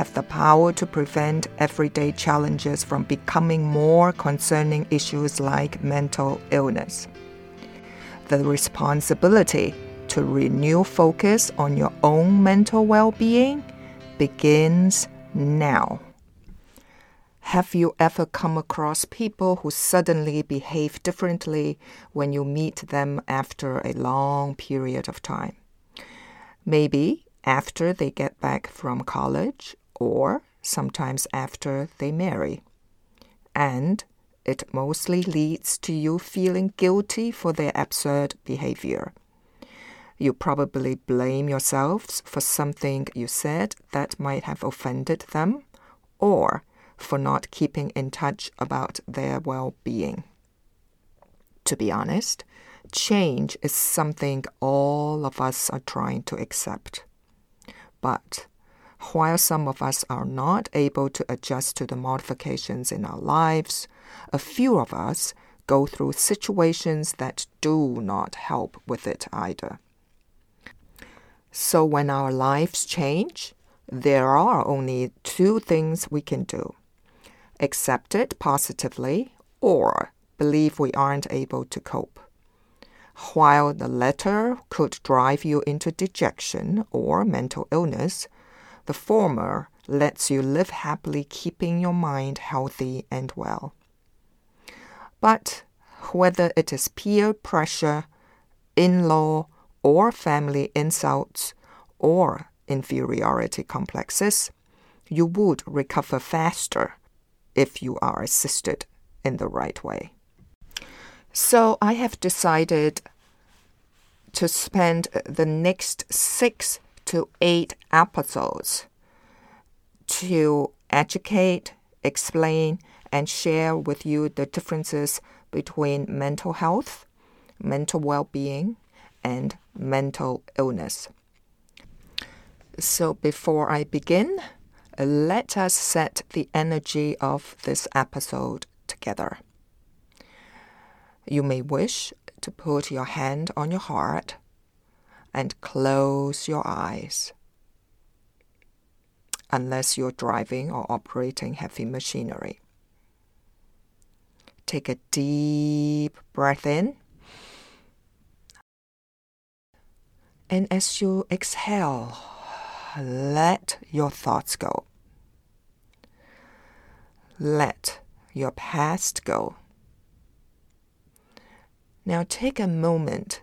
have the power to prevent everyday challenges from becoming more concerning issues like mental illness. The responsibility to renew focus on your own mental well being begins now. Have you ever come across people who suddenly behave differently when you meet them after a long period of time? Maybe after they get back from college or sometimes after they marry. And it mostly leads to you feeling guilty for their absurd behavior. You probably blame yourselves for something you said that might have offended them or for not keeping in touch about their well being. To be honest, change is something all of us are trying to accept. But while some of us are not able to adjust to the modifications in our lives, a few of us go through situations that do not help with it either. So when our lives change, there are only two things we can do accept it positively or believe we aren't able to cope. While the latter could drive you into dejection or mental illness, the former lets you live happily, keeping your mind healthy and well. But whether it is peer pressure, in law, or family insults, or inferiority complexes, you would recover faster if you are assisted in the right way. So I have decided to spend the next six to eight episodes to educate, explain, and share with you the differences between mental health, mental well being, and mental illness. So before I begin, let us set the energy of this episode together. You may wish to put your hand on your heart and close your eyes. Unless you're driving or operating heavy machinery. Take a deep breath in. And as you exhale, let your thoughts go. Let your past go. Now take a moment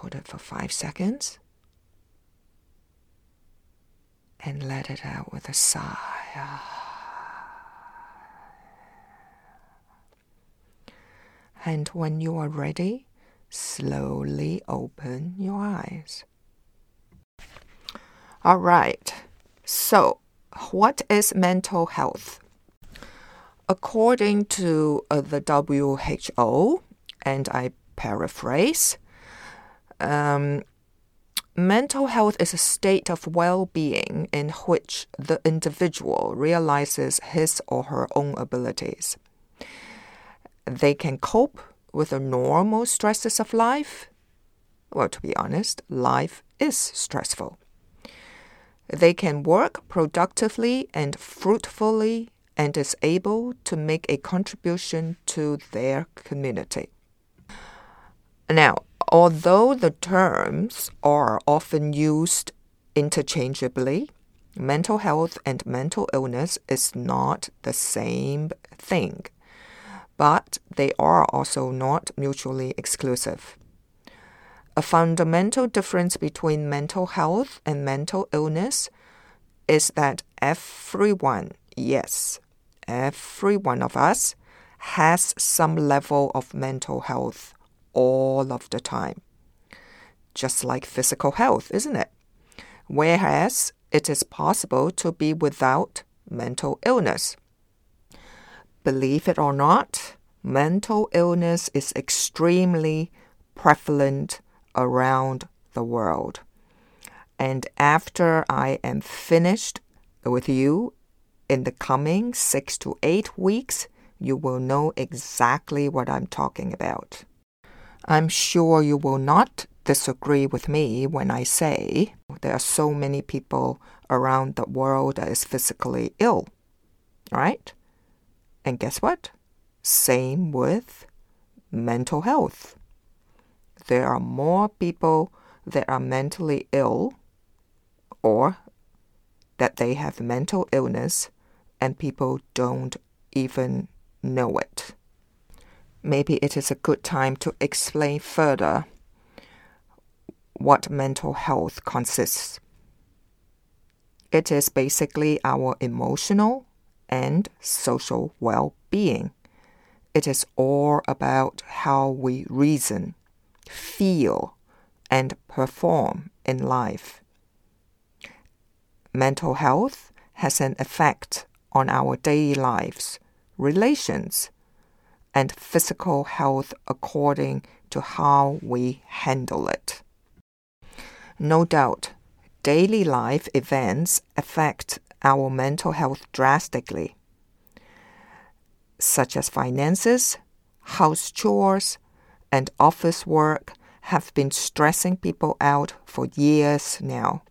Hold it for five seconds. And let it out with a sigh. And when you are ready, slowly open your eyes. All right. So, what is mental health? According to uh, the WHO, and I paraphrase, um, mental health is a state of well being in which the individual realizes his or her own abilities. They can cope with the normal stresses of life. Well, to be honest, life is stressful. They can work productively and fruitfully and is able to make a contribution to their community. Now, although the terms are often used interchangeably, mental health and mental illness is not the same thing, but they are also not mutually exclusive. A fundamental difference between mental health and mental illness is that everyone, yes, every one of us, has some level of mental health all of the time. Just like physical health, isn't it? Whereas it is possible to be without mental illness. Believe it or not, mental illness is extremely prevalent around the world. And after I am finished with you in the coming six to eight weeks, you will know exactly what I'm talking about. I'm sure you will not disagree with me when I say there are so many people around the world that is physically ill, right? And guess what? Same with mental health. There are more people that are mentally ill or that they have mental illness and people don't even know it maybe it is a good time to explain further what mental health consists. It is basically our emotional and social well being. It is all about how we reason, feel, and perform in life. Mental health has an effect on our daily lives, relations, and physical health according to how we handle it. No doubt, daily life events affect our mental health drastically, such as finances, house chores, and office work have been stressing people out for years now.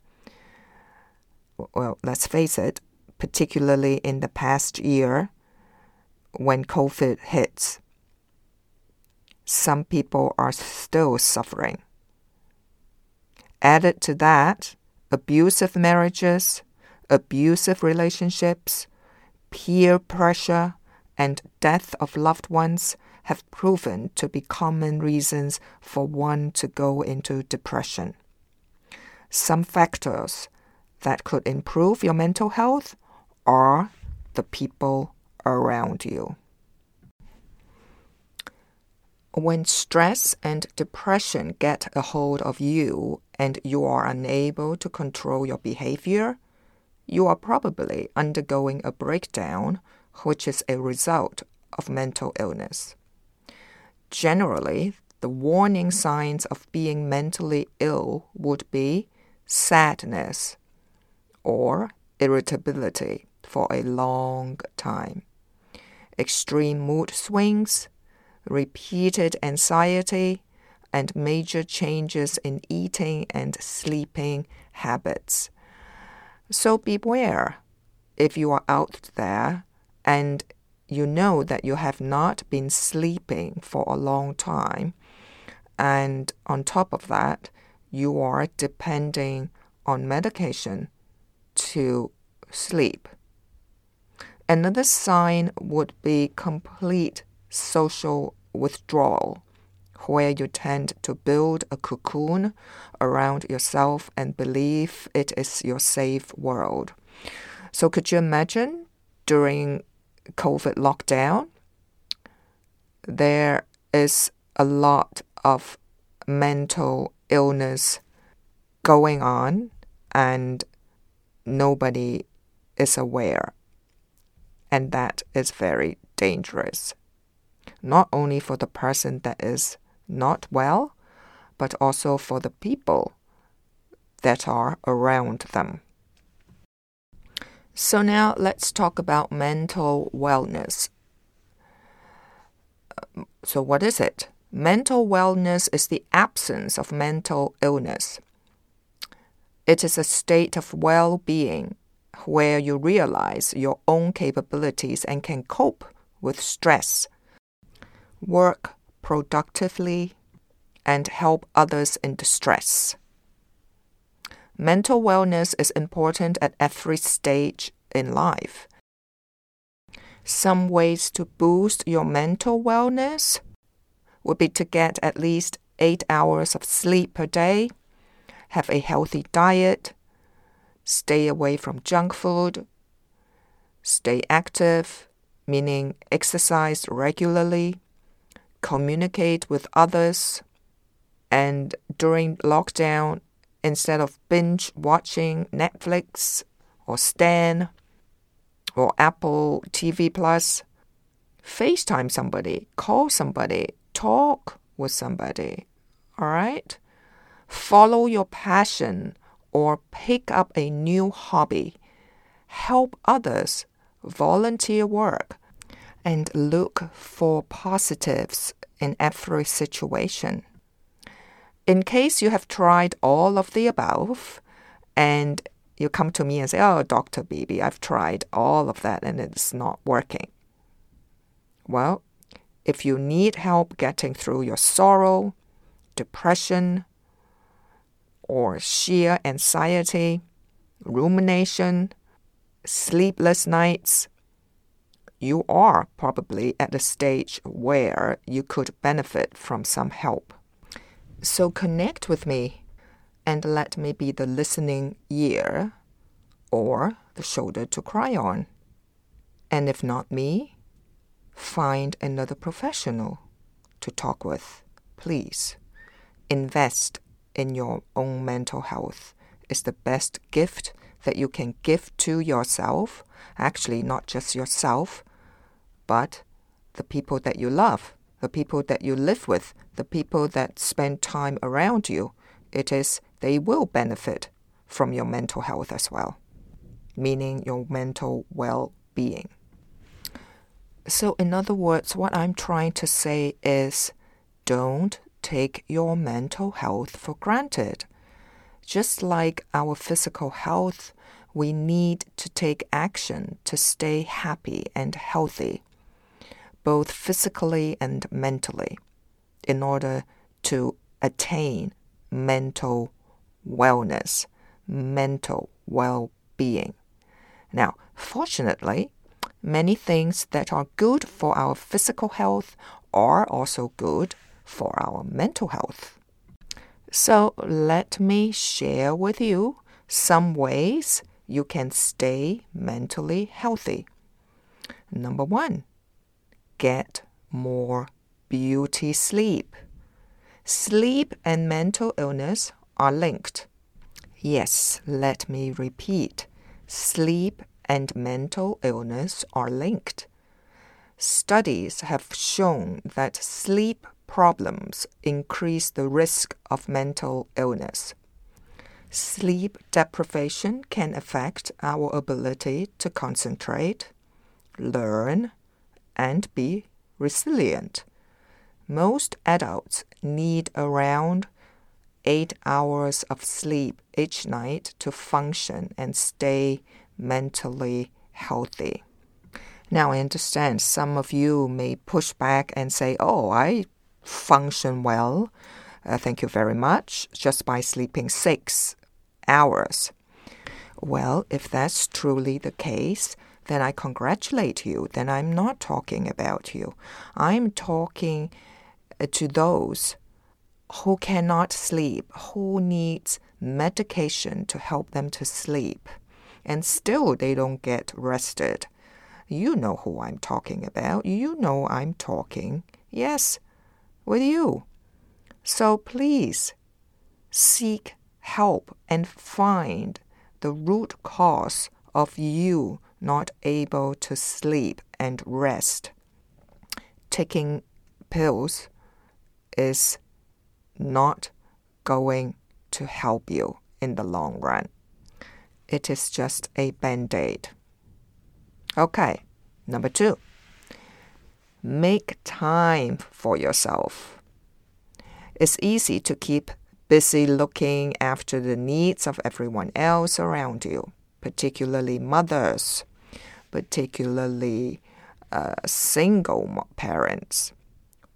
Well, let's face it, particularly in the past year, when COVID hits, some people are still suffering. Added to that, abusive marriages, abusive relationships, peer pressure, and death of loved ones have proven to be common reasons for one to go into depression. Some factors that could improve your mental health are the people around you. When stress and depression get a hold of you and you are unable to control your behavior, you are probably undergoing a breakdown, which is a result of mental illness. Generally, the warning signs of being mentally ill would be sadness or irritability for a long time extreme mood swings, repeated anxiety, and major changes in eating and sleeping habits. So beware if you are out there and you know that you have not been sleeping for a long time, and on top of that, you are depending on medication to sleep. Another sign would be complete social withdrawal, where you tend to build a cocoon around yourself and believe it is your safe world. So, could you imagine during COVID lockdown, there is a lot of mental illness going on and nobody is aware. And that is very dangerous. Not only for the person that is not well, but also for the people that are around them. So, now let's talk about mental wellness. So, what is it? Mental wellness is the absence of mental illness. It is a state of well being where you realize your own capabilities and can cope with stress, work productively, and help others in distress. Mental wellness is important at every stage in life. Some ways to boost your mental wellness would be to get at least eight hours of sleep per day, have a healthy diet, stay away from junk food, stay active, meaning exercise regularly, communicate with others, and during lockdown, instead of binge watching Netflix or Stan or Apple TV Plus, FaceTime somebody, call somebody, talk with somebody. All right? Follow your passion or pick up a new hobby. Help others, volunteer work, and look for positives in every situation. In case you have tried all of the above and you come to me and say, Oh, Dr. Bibi, I've tried all of that and it's not working. Well, if you need help getting through your sorrow, depression, or sheer anxiety, rumination, sleepless nights, you are probably at a stage where you could benefit from some help. So connect with me and let me be the listening ear or the shoulder to cry on. And if not me, find another professional to talk with, please. Invest in your own mental health is the best gift that you can give to yourself. Actually, not just yourself, but the people that you love, the people that you live with, the people that spend time around you. It is they will benefit from your mental health as well, meaning your mental well being. So, in other words, what I'm trying to say is don't take your mental health for granted. Just like our physical health, we need to take action to stay happy and healthy, both physically and mentally, in order to attain mental wellness, mental well being. Now, fortunately, many things that are good for our physical health are also good for our mental health. So let me share with you some ways you can stay mentally healthy. Number one, get more beauty sleep. Sleep and mental illness are linked. Yes, let me repeat. Sleep and mental illness are linked. Studies have shown that sleep problems increase the risk of mental illness. Sleep deprivation can affect our ability to concentrate, learn, and be resilient. Most adults need around eight hours of sleep each night to function and stay mentally healthy. Now, I understand some of you may push back and say, Oh, I function well, uh, thank you very much, just by sleeping six hours. Well, if that's truly the case, then I congratulate you. Then I'm not talking about you. I'm talking uh, to those who cannot sleep, who needs medication to help them to sleep, and still they don't get rested. You know who I'm talking about. You know I'm talking. Yes, with you. So please seek help and find the root cause of you not able to sleep and rest. Taking pills is not going to help you in the long run. It is just a band aid. Okay, number two, make time for yourself. It's easy to keep busy looking after the needs of everyone else around you, particularly mothers, particularly uh, single parents.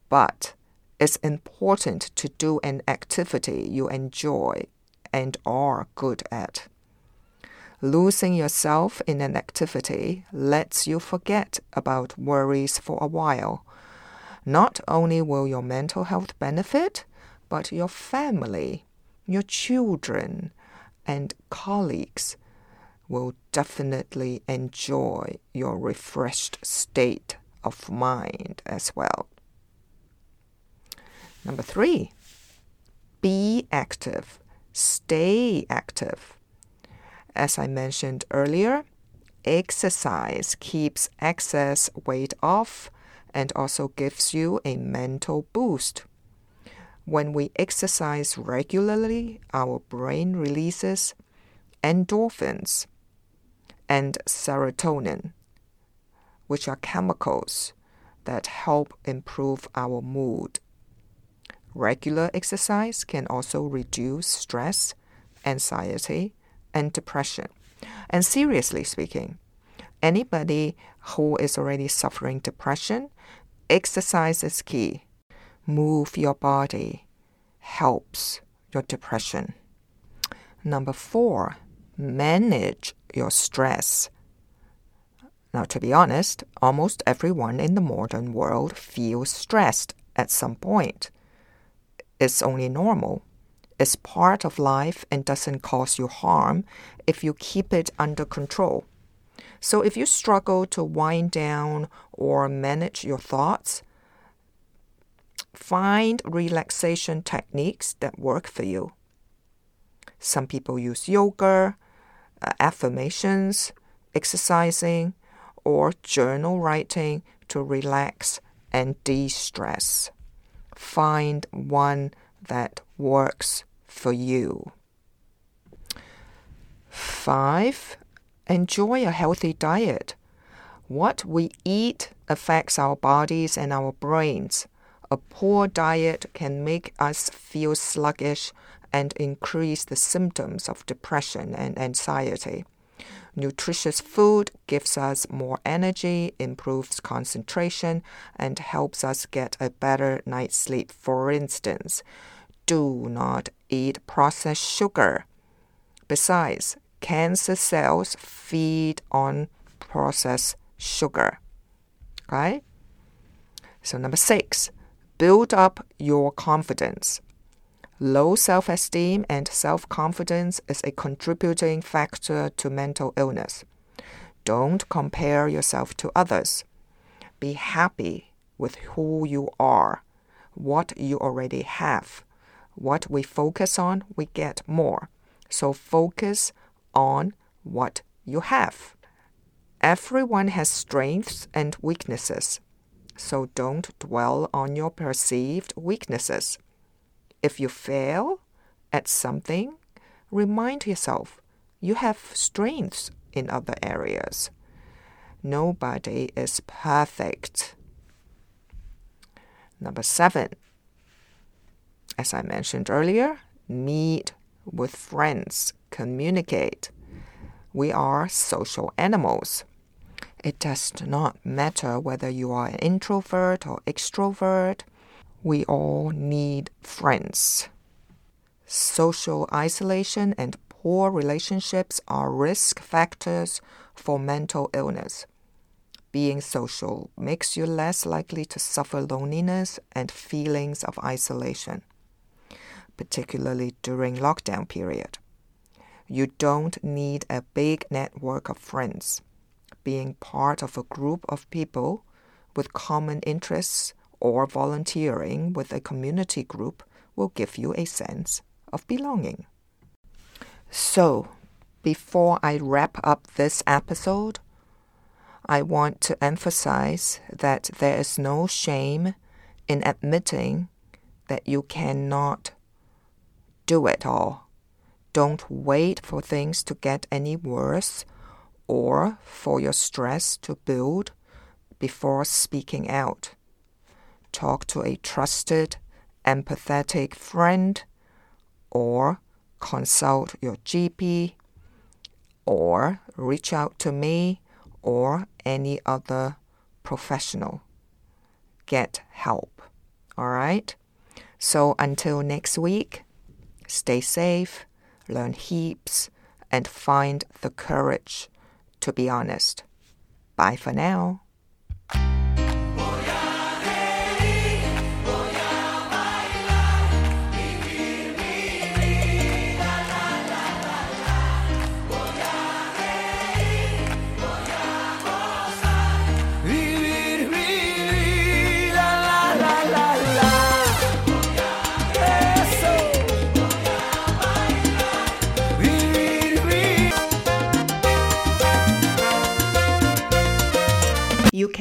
But it's important to do an activity you enjoy and are good at. Losing yourself in an activity lets you forget about worries for a while. Not only will your mental health benefit, but your family, your children, and colleagues will definitely enjoy your refreshed state of mind as well. Number three, be active, stay active. As I mentioned earlier, exercise keeps excess weight off and also gives you a mental boost. When we exercise regularly, our brain releases endorphins and serotonin, which are chemicals that help improve our mood. Regular exercise can also reduce stress, anxiety, and depression. And seriously speaking, anybody who is already suffering depression, exercise is key move your body helps your depression. Number four, manage your stress. Now, to be honest, almost everyone in the modern world feels stressed at some point. It's only normal. It's part of life and doesn't cause you harm if you keep it under control. So, if you struggle to wind down or manage your thoughts, Find relaxation techniques that work for you. Some people use yoga, uh, affirmations, exercising, or journal writing to relax and de stress. Find one that works for you. Five, enjoy a healthy diet. What we eat affects our bodies and our brains. A poor diet can make us feel sluggish and increase the symptoms of depression and anxiety. Nutritious food gives us more energy, improves concentration, and helps us get a better night's sleep. For instance, do not eat processed sugar. Besides, cancer cells feed on processed sugar. Okay? So, number six, build up your confidence. Low self esteem and self confidence is a contributing factor to mental illness. Don't compare yourself to others. Be happy with who you are, what you already have. What we focus on, we get more. So focus on what you have. Everyone has strengths and weaknesses so don't dwell on your perceived weaknesses. If you fail at something, remind yourself you have strengths in other areas. Nobody is perfect. Number seven, as I mentioned earlier, meet with friends, communicate. We are social animals. It does not matter whether you are an introvert or extrovert. We all need friends. Social isolation and poor relationships are risk factors for mental illness. Being social makes you less likely to suffer loneliness and feelings of isolation, particularly during lockdown period. You don't need a big network of friends being part of a group of people with common interests or volunteering with a community group will give you a sense of belonging. So, before I wrap up this episode, I want to emphasize that there is no shame in admitting that you cannot do it all. Don't wait for things to get any worse or for your stress to build before speaking out. Talk to a trusted, empathetic friend or consult your GP or reach out to me or any other professional. Get help. All right? So until next week, stay safe, learn heaps, and find the courage to be honest. Bye for now.